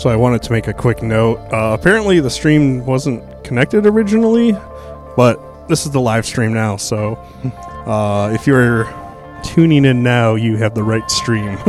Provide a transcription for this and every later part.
So I wanted to make a quick note. Uh, apparently, the stream wasn't connected originally, but this is the live stream now. So uh, if you're tuning in now, you have the right stream.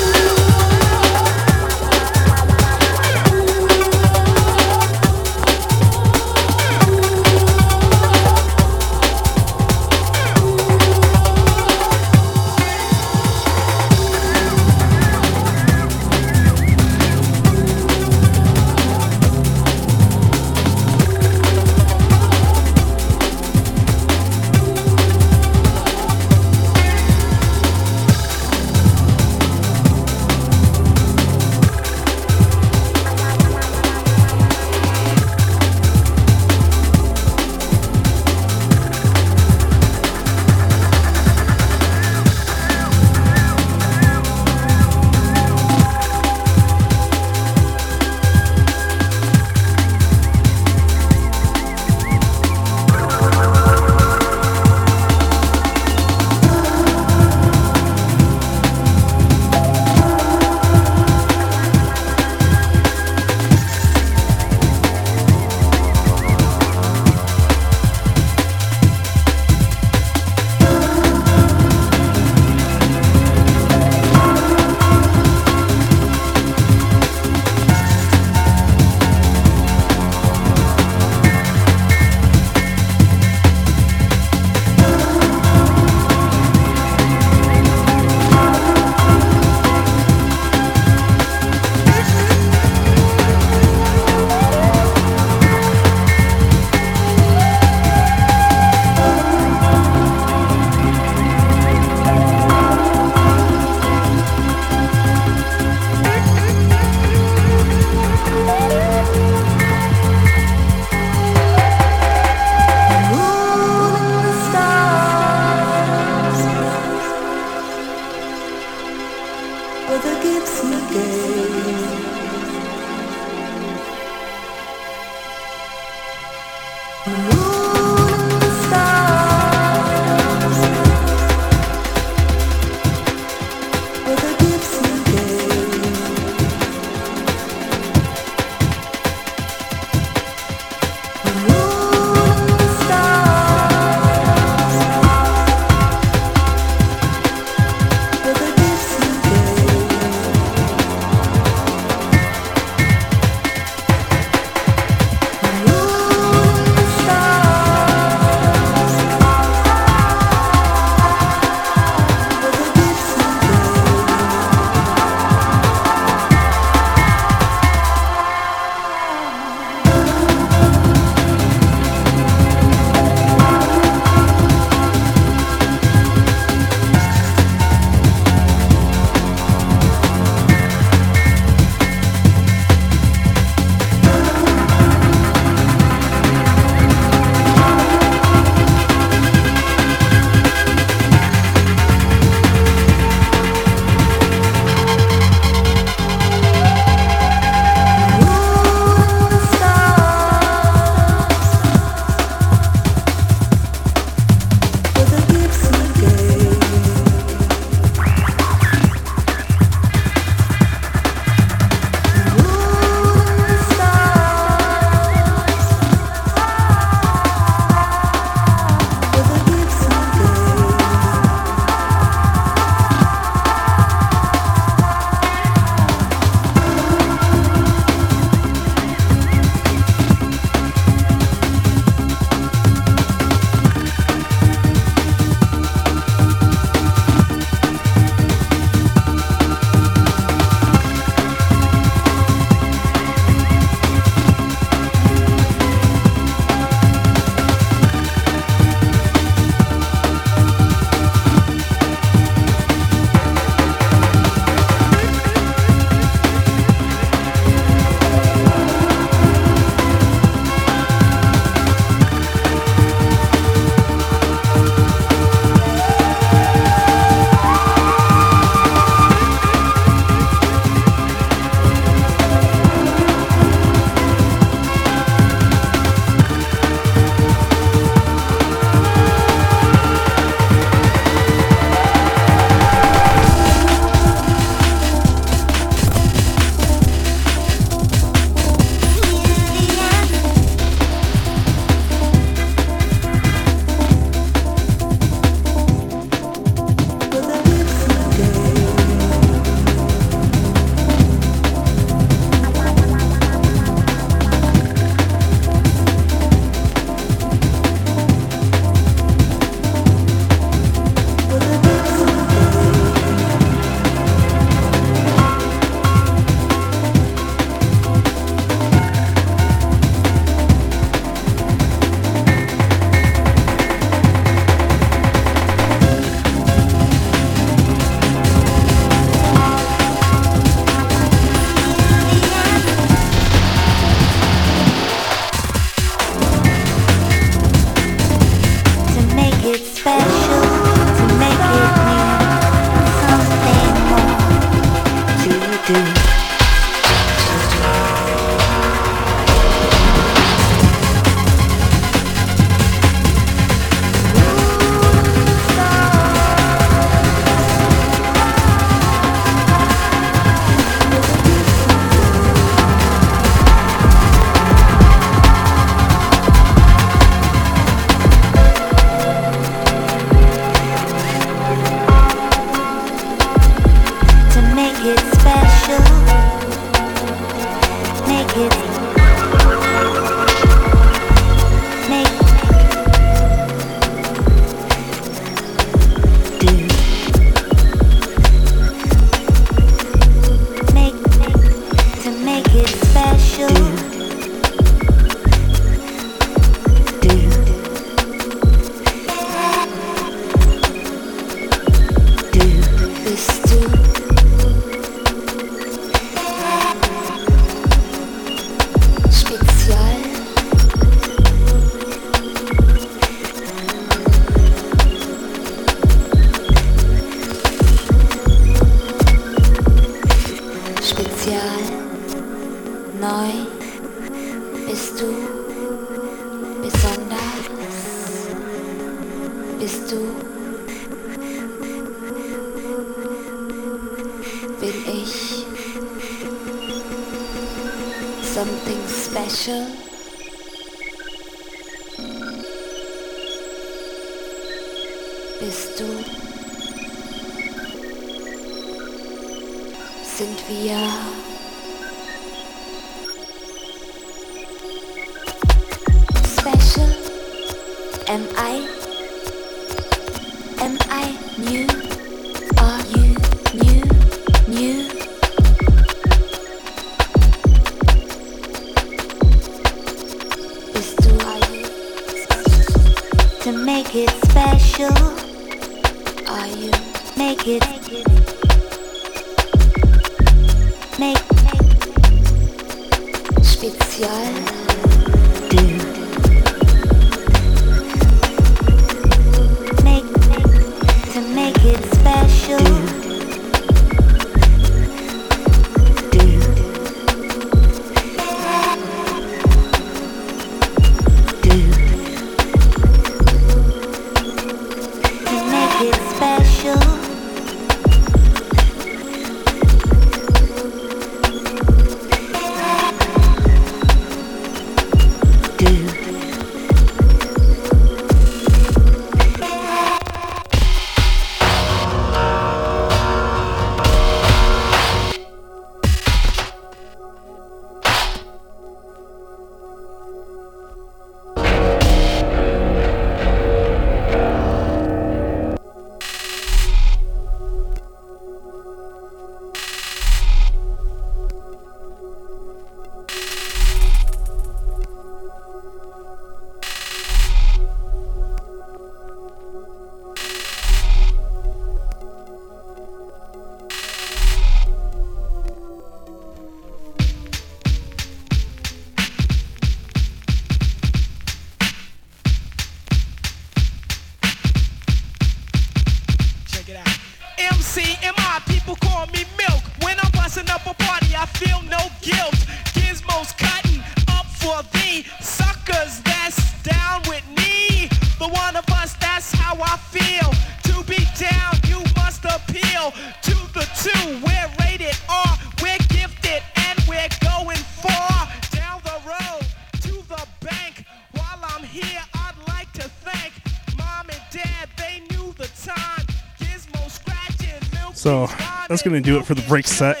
Gonna do it for the break set.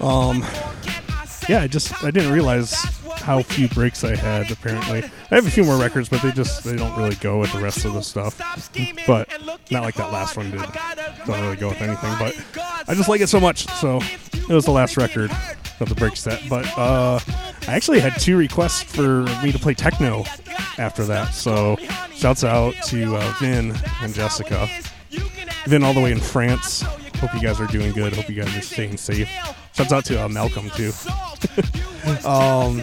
Um, yeah, I just I didn't realize how few breaks I had. Apparently, I have a few more records, but they just they don't really go with the rest of the stuff. But not like that last one did. Don't really go with anything. But I just like it so much. So it was the last record of the break set. But uh, I actually had two requests for me to play techno after that. So shouts out to uh, Vin and Jessica. Vin all the way in France. Hope you guys are doing good. Hope you guys are staying safe. Shouts out to uh, Malcolm too. um,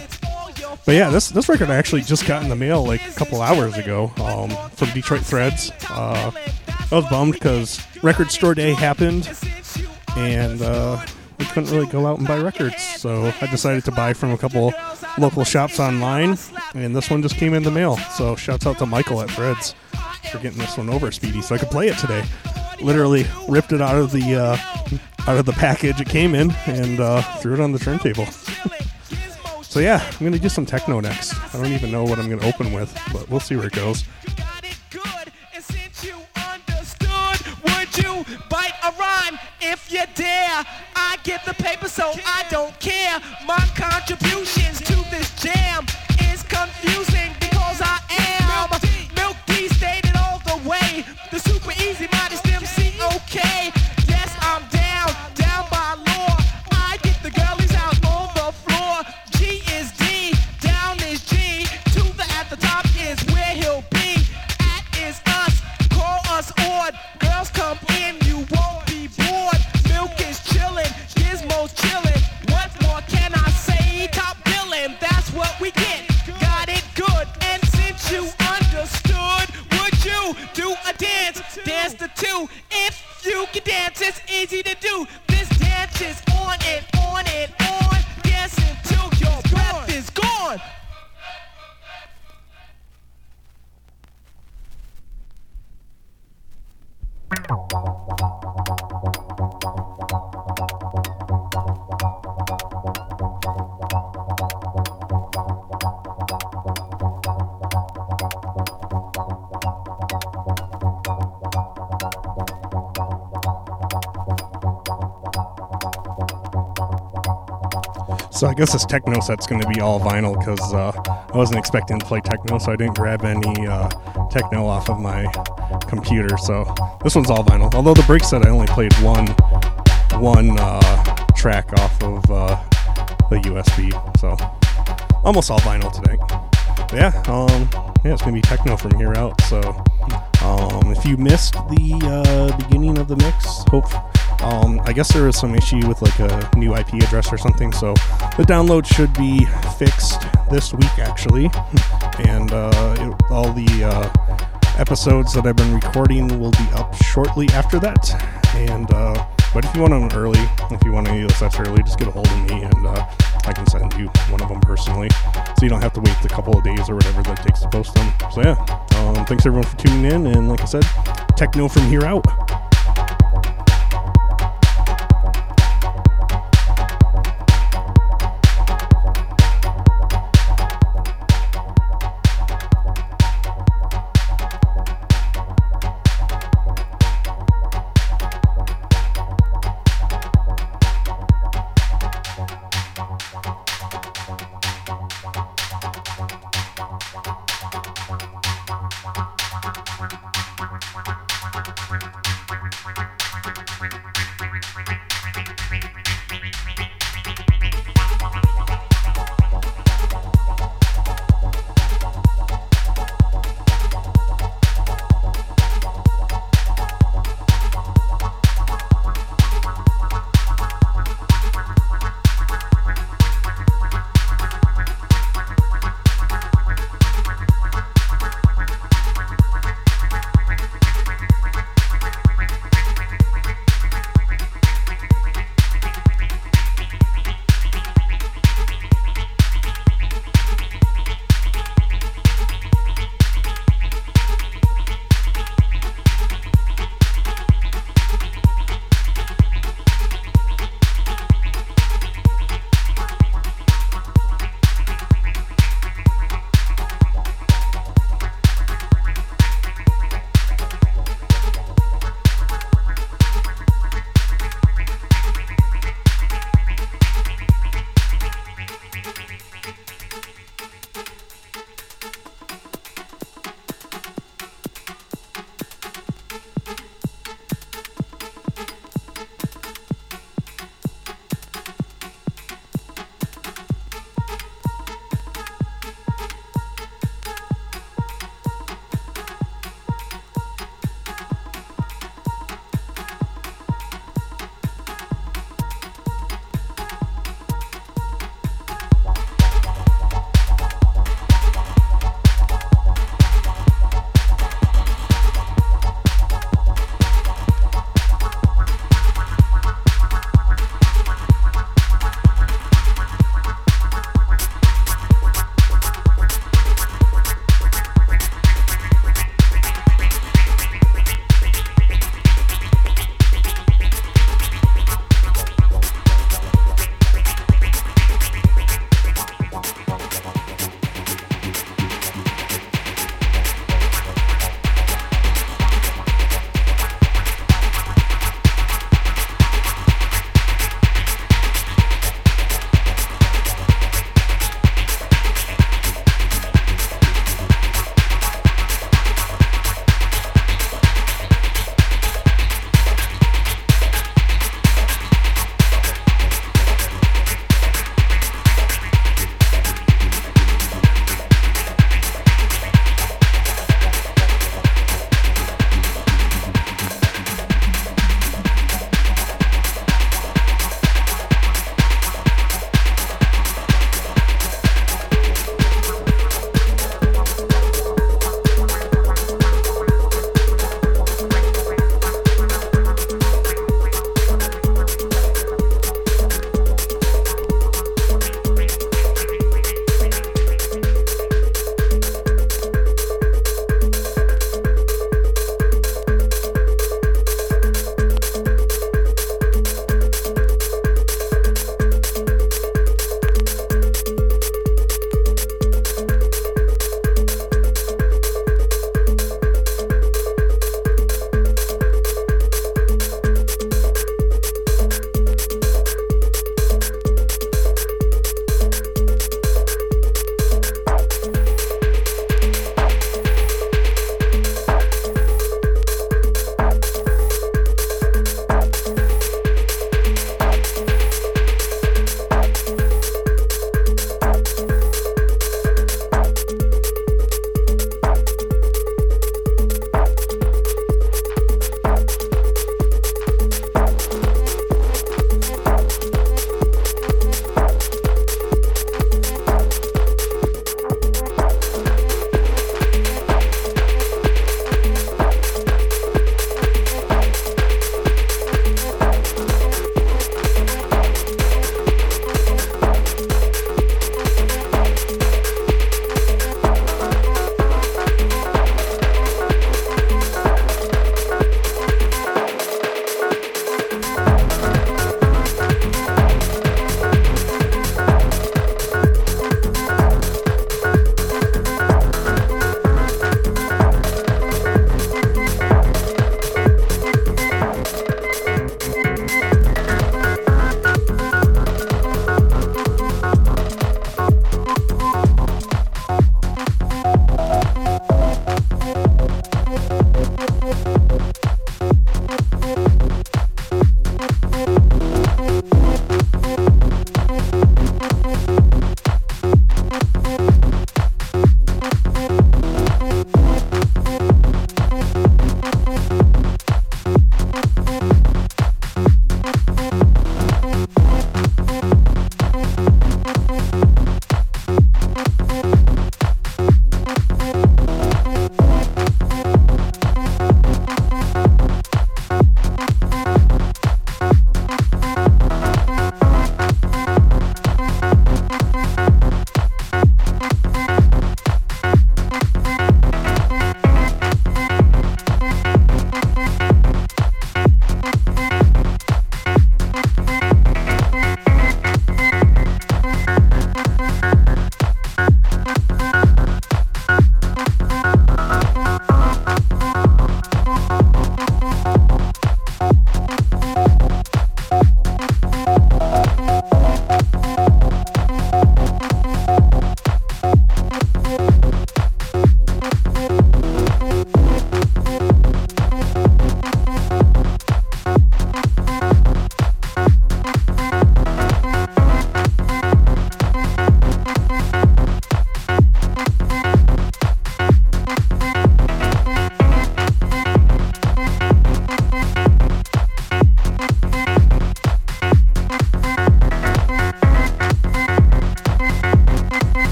but yeah, this this record I actually just got in the mail like a couple hours ago um, from Detroit Threads. Uh, I was bummed because Record Store Day happened, and uh, we couldn't really go out and buy records. So I decided to buy from a couple local shops online, and this one just came in the mail. So shouts out to Michael at Threads for getting this one over, Speedy, so I could play it today. Literally ripped it out of the uh, out of the package it came in and uh, threw it on the turntable. so yeah, I'm gonna do some techno next. I don't even know what I'm gonna open with, but we'll see where it goes. If you dare? I get the paper, so I don't care. My contributions to this jam is confusing because I am Milk D stated all the way. The super easy okay. Yes, I'm down, down law. I get the girlies out on the floor. G is D, down is G. At the top is where he'll be. At is us, call us. Girls come in, you won't be bored. Milk is chillin', Gizmo's chillin'. What more can I say? Top that's what we get. Got it good, and since you understood, would you do a dance? Dance the two. If you can dance, it's easy to do. This dance is on and on and on. Dance until your it's breath gone. is gone. Wow. So I guess this techno set's going to be all vinyl because uh, I wasn't expecting to play techno, so I didn't grab any uh, techno off of my computer. So this one's all vinyl. Although the break set I only played one one uh, track off of uh, the USB, so almost all vinyl today. But yeah, um, yeah, it's gonna be techno from here out. So um, if you missed the uh, beginning of the mix, hope um, I guess there was some issue with like a new IP address or something. So the download should be fixed this week actually, and uh, it, all the uh, episodes that I've been recording will be up shortly after that. And uh, but if you want them early, if you want any of the sets early, just get a hold of me and uh, I can send you one of them personally, so you don't have to wait the couple of days or whatever that takes to post them. So yeah, um, thanks everyone for tuning in, and like I said, techno from here out.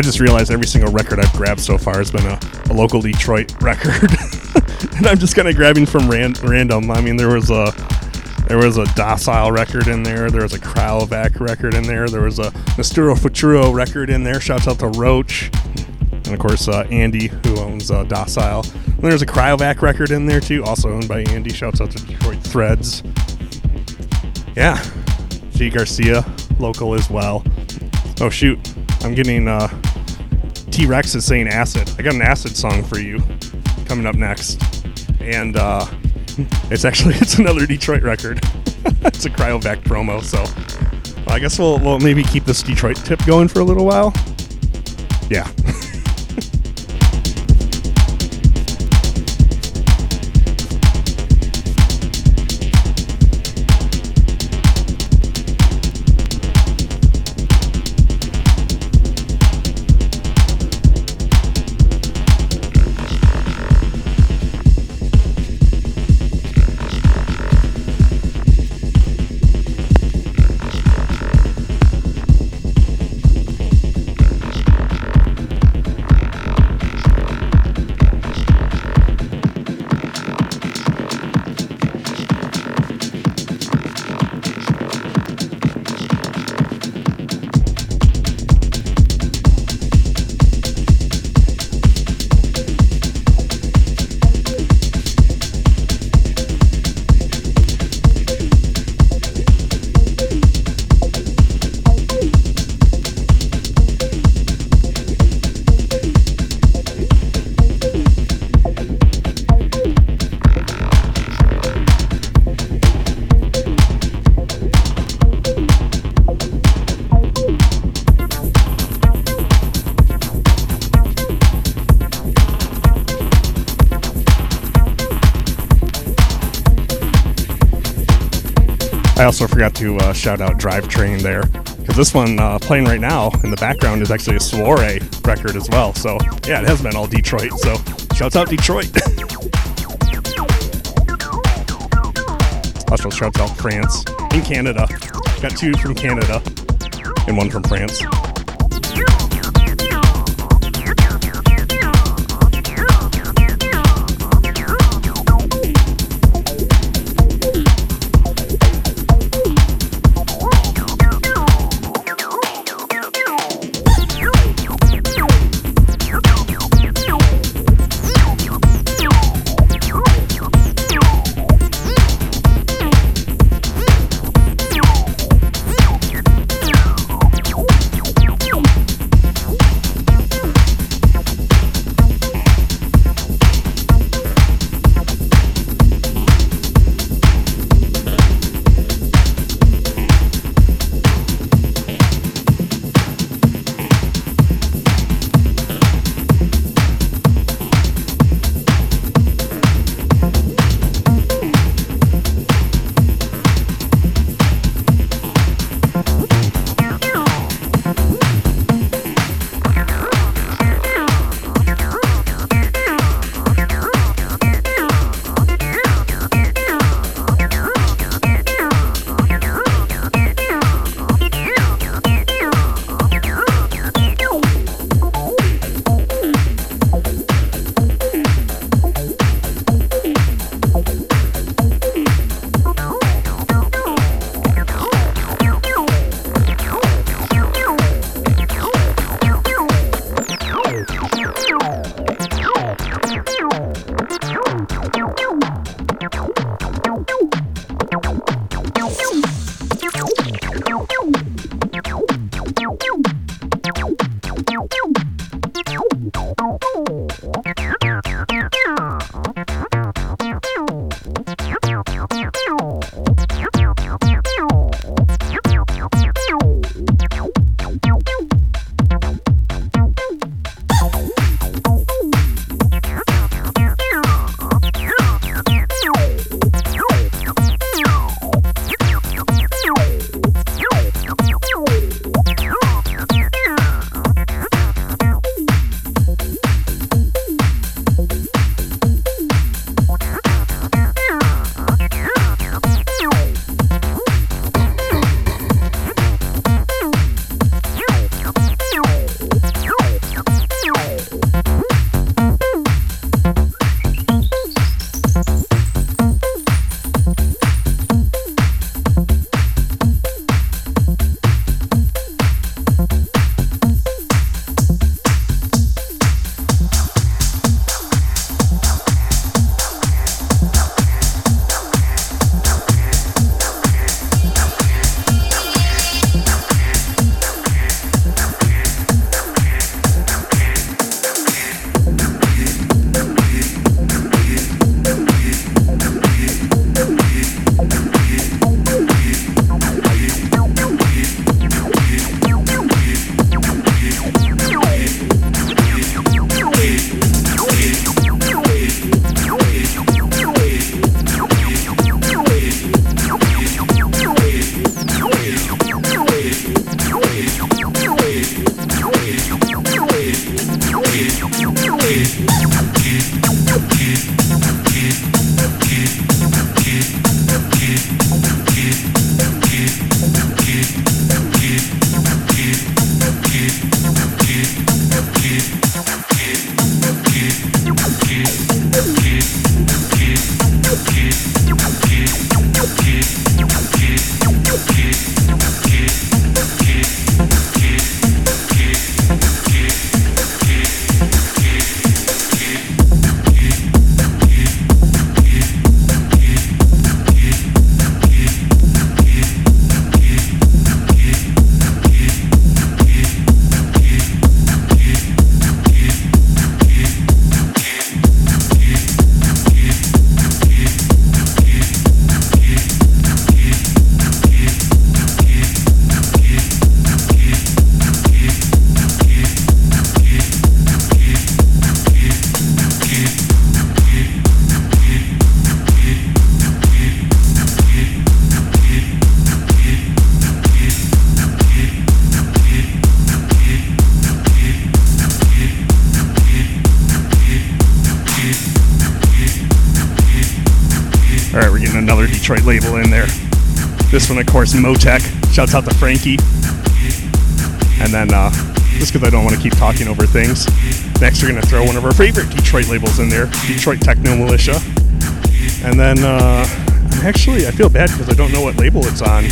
I just realized every single record I've grabbed so far has been a, a local Detroit record, and I'm just kind of grabbing from ran, random. I mean, there was a there was a Docile record in there. There was a Cryovac record in there. There was a Nasturo Futuro record in there. Shouts out to Roach, and of course uh, Andy, who owns uh, Docile. And there's a Cryovac record in there too, also owned by Andy. Shouts out to Detroit Threads. Yeah, G Garcia, local as well. Oh shoot, I'm getting uh, T Rex is saying acid. I got an acid song for you coming up next, and uh, it's actually it's another Detroit record. it's a Cryovac promo, so I guess we'll we'll maybe keep this Detroit tip going for a little while. Yeah. Shout out Drivetrain there because this one uh, playing right now in the background is actually a Soiree record as well. So yeah, it has been all Detroit. So shouts out Detroit. also shouts out France and Canada. Got two from Canada and one from France. Motec. Shouts out to Frankie. And then, uh, just because I don't want to keep talking over things, next we're going to throw one of our favorite Detroit labels in there, Detroit Techno Militia. And then, uh, actually, I feel bad because I don't know what label it's on.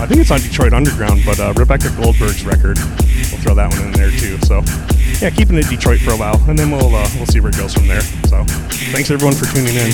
I think it's on Detroit Underground, but uh, Rebecca Goldberg's record. We'll throw that one in there too. So, yeah, keeping it Detroit for a while, and then we'll uh, we'll see where it goes from there. So, thanks everyone for tuning in.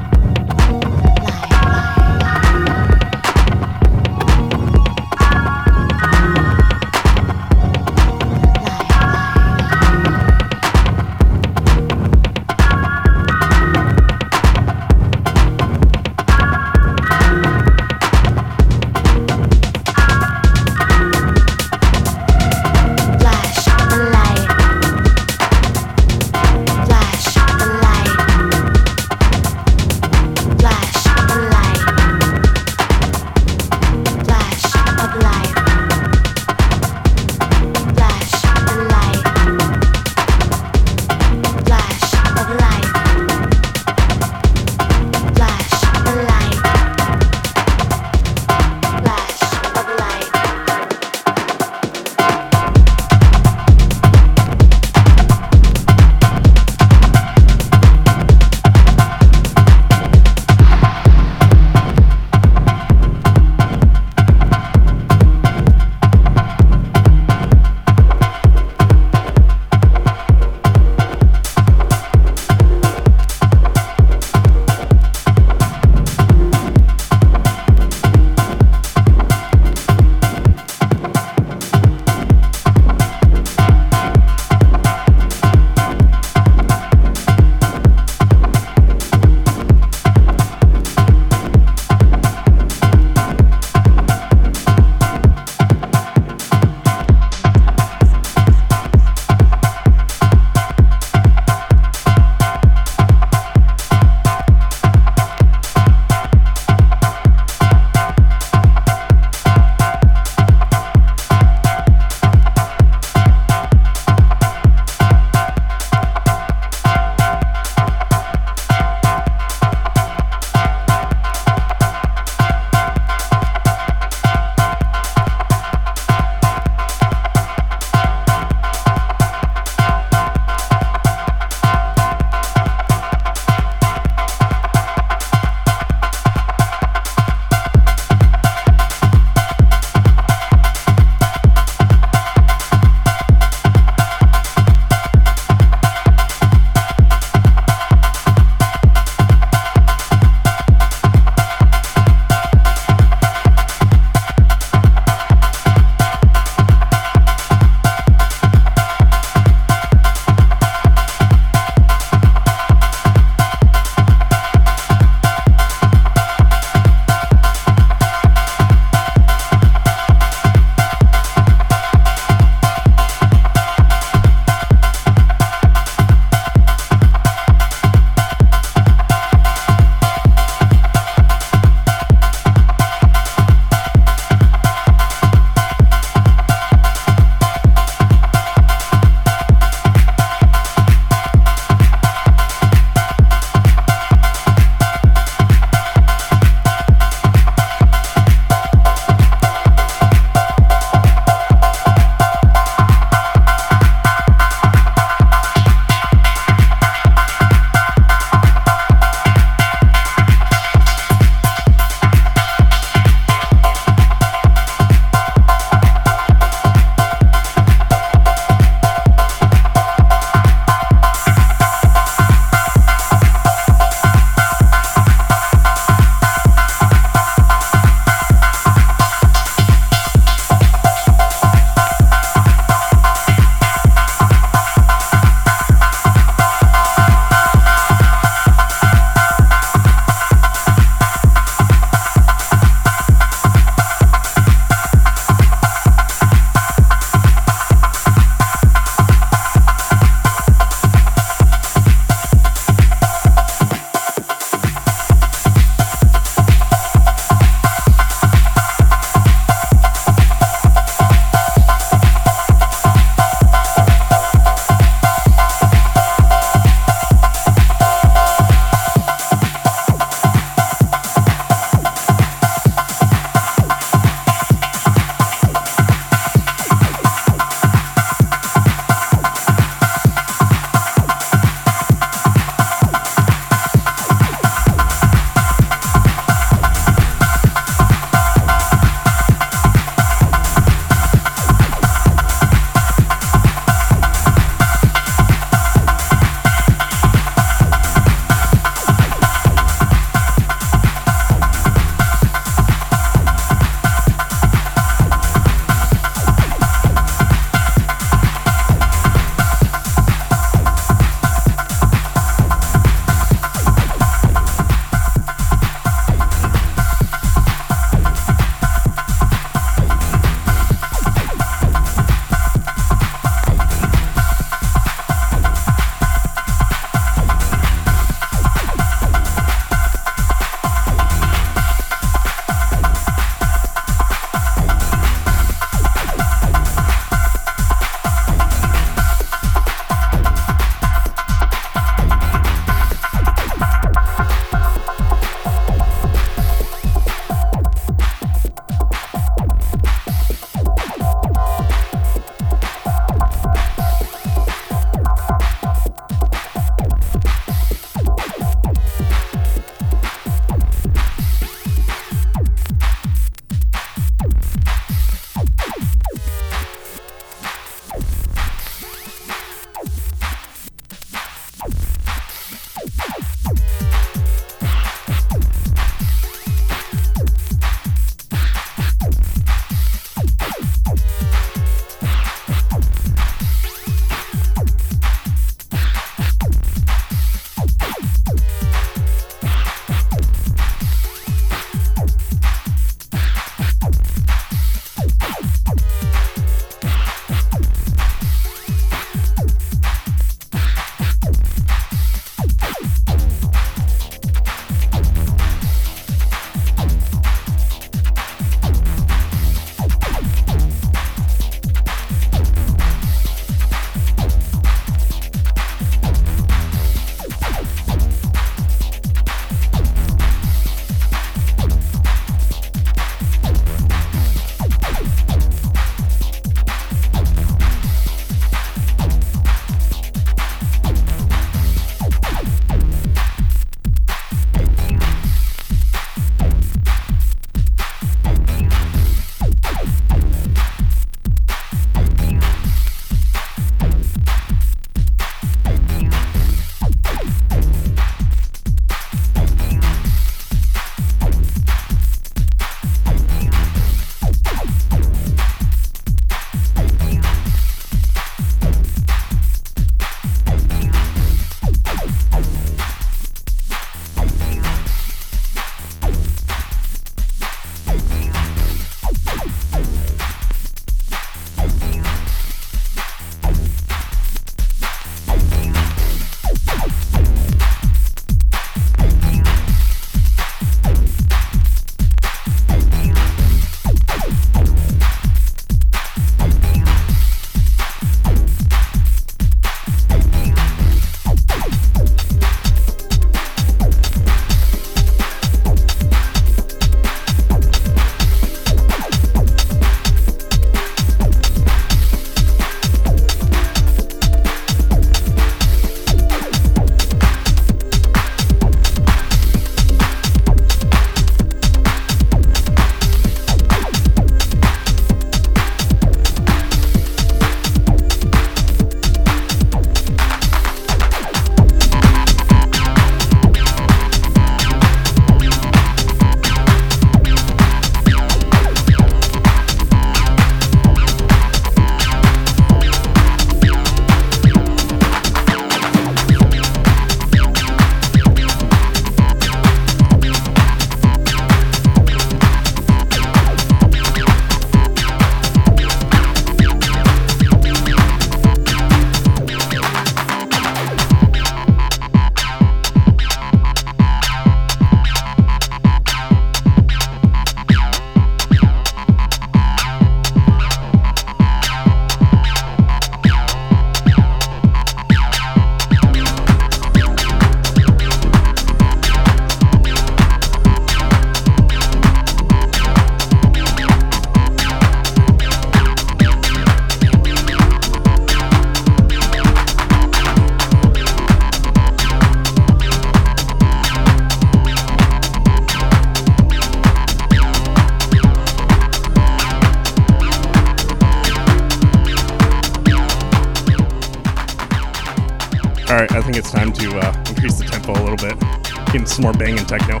Some more banging techno.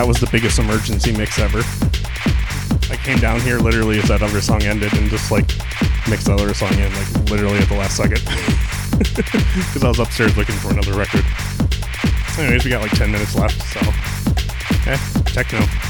That was the biggest emergency mix ever. I came down here literally as that other song ended and just like mixed the other song in like literally at the last second. Because I was upstairs looking for another record. Anyways, we got like 10 minutes left, so. Eh, techno.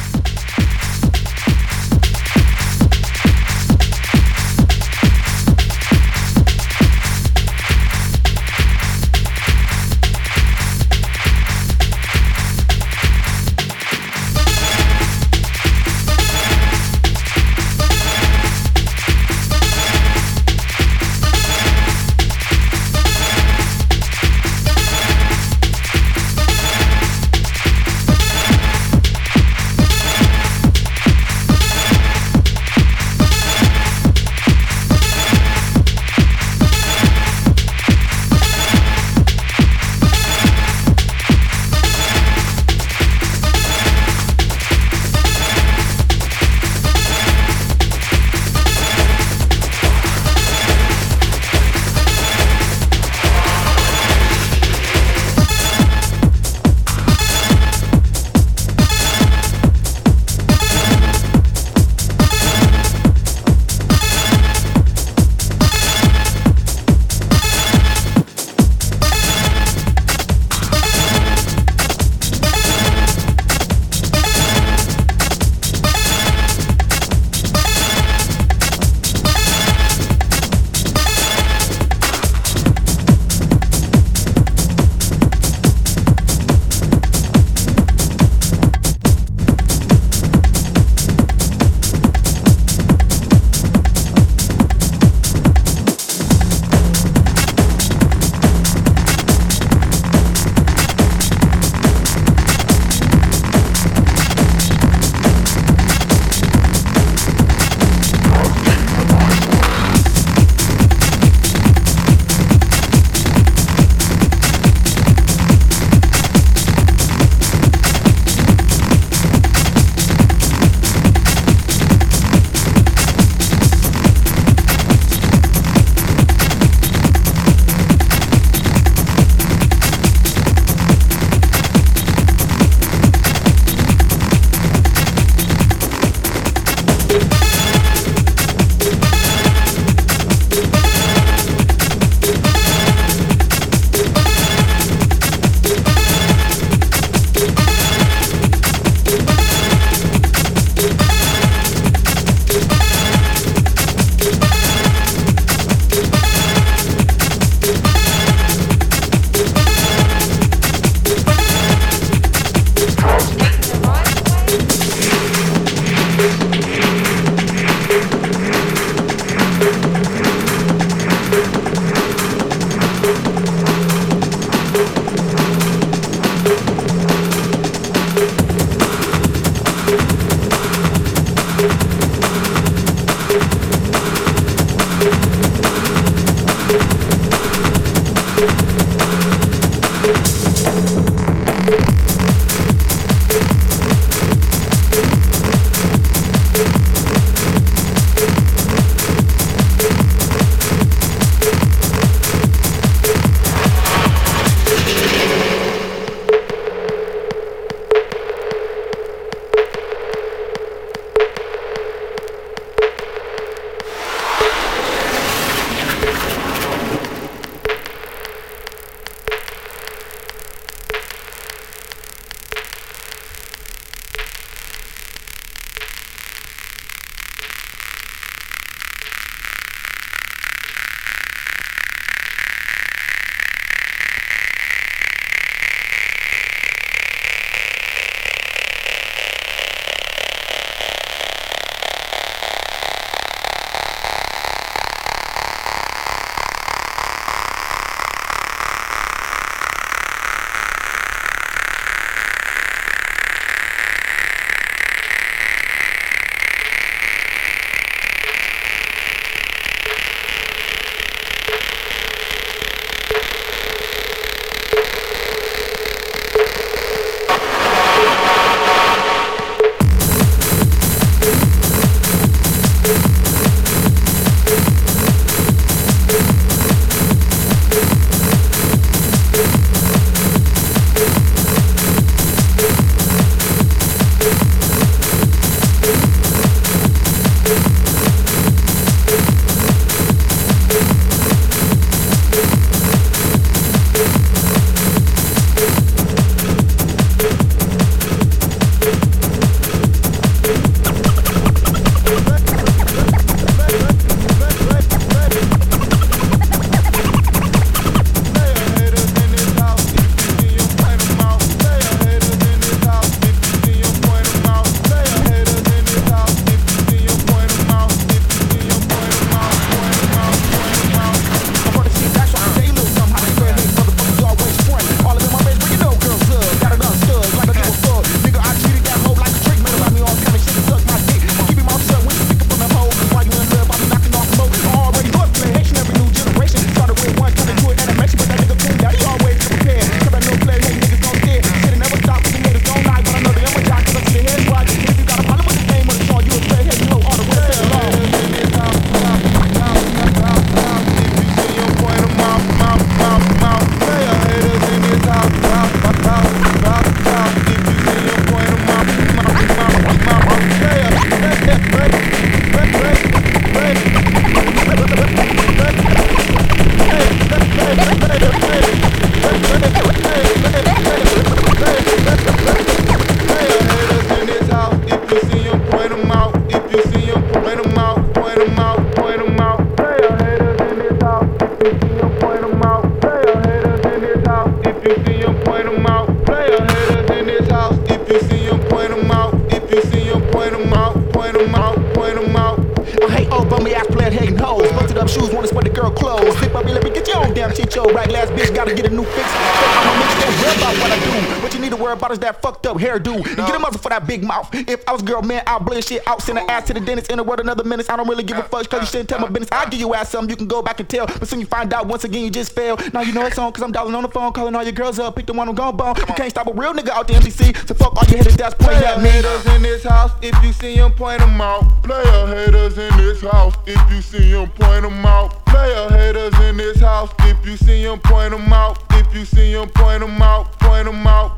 Big mouth. If I was a girl, man, I'll blend shit out, send her ass to the dentist in a word another minute. I don't really give a fuck, cause you shouldn't tell my uh, business. I'll give you ass something you can go back and tell. But soon you find out once again you just fail. Now you know it's on, cause I'm dialing on the phone, calling all your girls up, pick the one I'm gon' bone. You can't stop a real nigga out the MCC, so fuck all your haters that's pointing at me. haters in this house, if you see them, point them out. Player haters in this house, if you see them, point them out. Player haters in this house, if you see them, point them out. If you see them, point them out, point them out,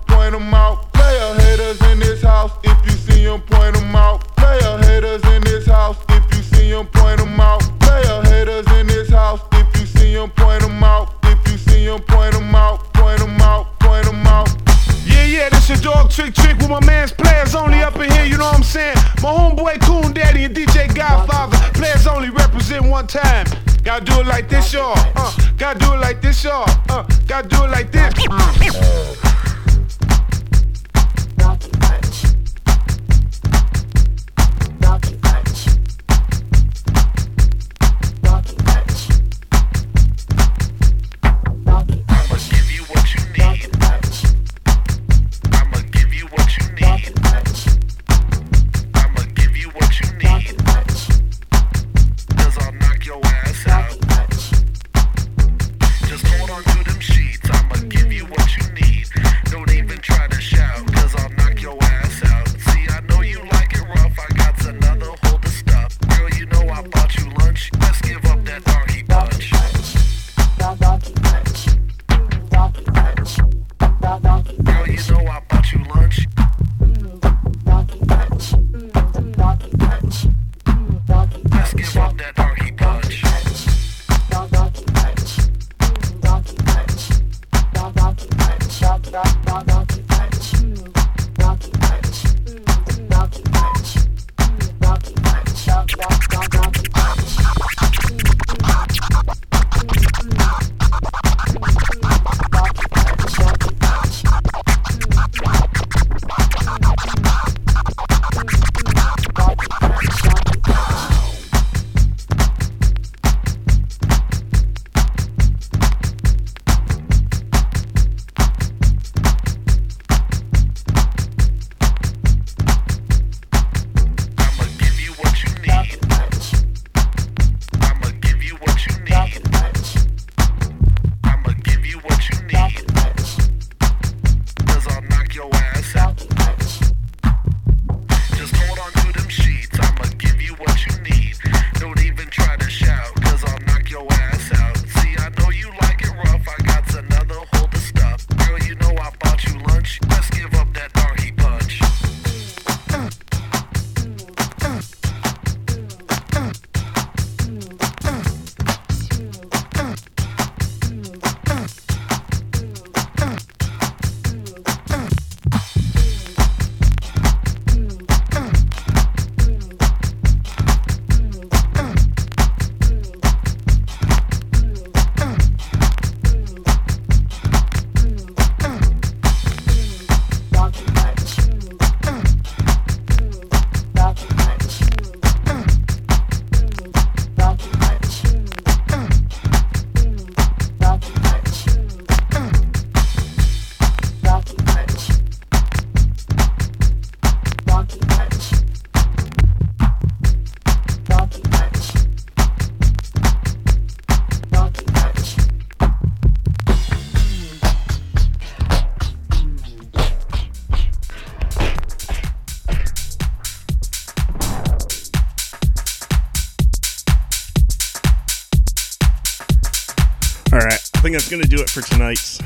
think that's going to do it for tonight's.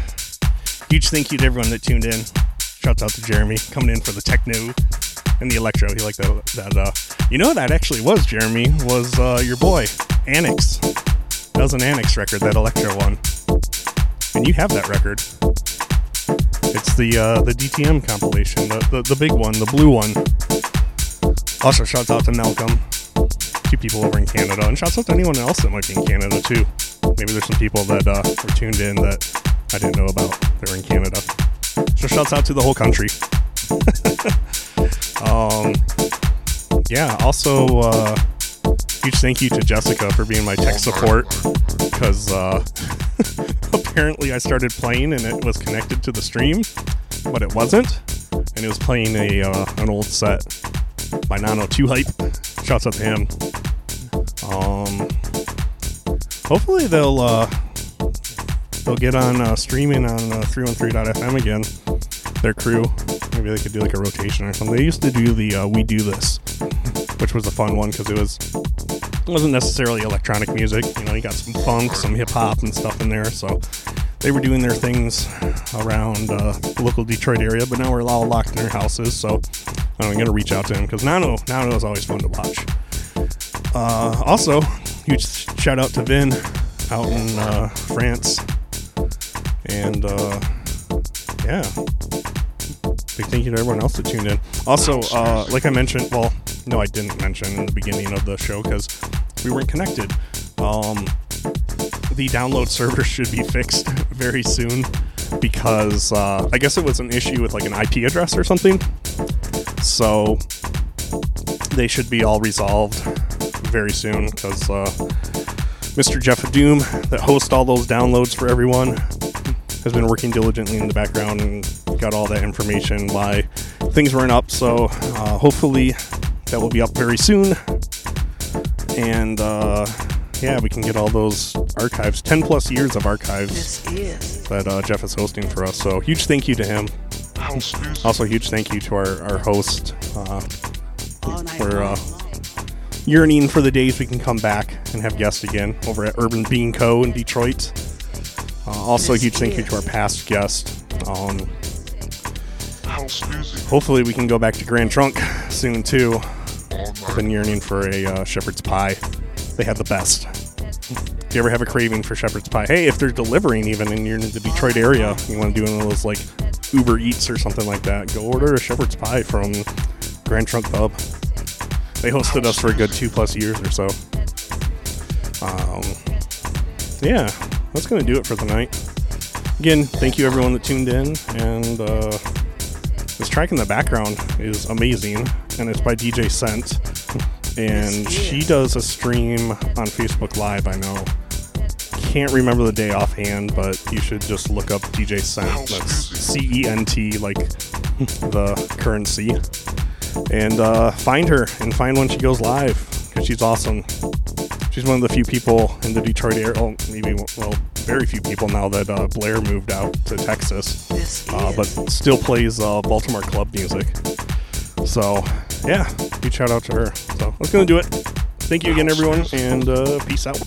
Huge thank you to everyone that tuned in. Shouts out to Jeremy coming in for the techno and the electro. He liked that. that uh, you know, that actually was Jeremy. Was uh, your boy Annex? That was an Annex record, that electro one. And you have that record. It's the uh, the DTM compilation, the, the the big one, the blue one. Also, shouts out to Malcolm, two people over in Canada, and shouts out to anyone else that might be in Canada too. Maybe there's some people that uh, were tuned in that I didn't know about. They're in Canada. So shouts out to the whole country. um, yeah. Also, uh, huge thank you to Jessica for being my tech support because uh, apparently I started playing and it was connected to the stream, but it wasn't, and it was playing a uh, an old set by Nano Two Hype. Shouts out to him. Um, hopefully they'll uh, they'll get on uh, streaming on uh, 313.fm again. Their crew, maybe they could do like a rotation or something. They used to do the uh, We Do This, which was a fun one because it was it wasn't necessarily electronic music. You know, you got some funk, some hip hop, and stuff in there. So they were doing their things around uh, local Detroit area. But now we're all locked in our houses. So I'm gonna reach out to him because Nano Nano is always fun to watch. Uh, also, huge shout out to Vin out in uh, France, and uh, yeah, big thank you to everyone else that tuned in. Also, uh, like I mentioned, well, no, I didn't mention in the beginning of the show because we weren't connected. Um, the download server should be fixed very soon because uh, I guess it was an issue with like an IP address or something. So they should be all resolved very soon because uh, Mr. Jeff Doom, that hosts all those downloads for everyone, has been working diligently in the background and got all that information why things weren't up. So uh, hopefully that will be up very soon. And uh, yeah, we can get all those archives, 10 plus years of archives that uh, Jeff is hosting for us. So huge thank you to him. Also, huge thank you to our, our host. Uh, we're uh, yearning for the days we can come back and have guests again over at Urban Bean Co. in Detroit. Uh, also, a huge thank you to our past guest. Um, hopefully, we can go back to Grand Trunk soon too. I've been yearning for a uh, shepherd's pie. They have the best. If you ever have a craving for shepherd's pie, hey, if they're delivering even and you're in the Detroit area, you want to do one of those like Uber Eats or something like that, go order a shepherd's pie from Grand Trunk Pub. They hosted us for a good two plus years or so. Um, yeah, that's gonna do it for the night. Again, thank you everyone that tuned in, and uh, this track in the background is amazing, and it's by DJ Cent, and she does a stream on Facebook Live. I know. Can't remember the day offhand, but you should just look up DJ Cent. That's C E N T, like the currency and uh, find her and find when she goes live because she's awesome. She's one of the few people in the Detroit area, oh, maybe well, very few people now that uh, Blair moved out to Texas, uh, but still plays uh, Baltimore club music. So yeah, huge shout out to her. So that's gonna do it. Thank you again, everyone, and uh, peace out.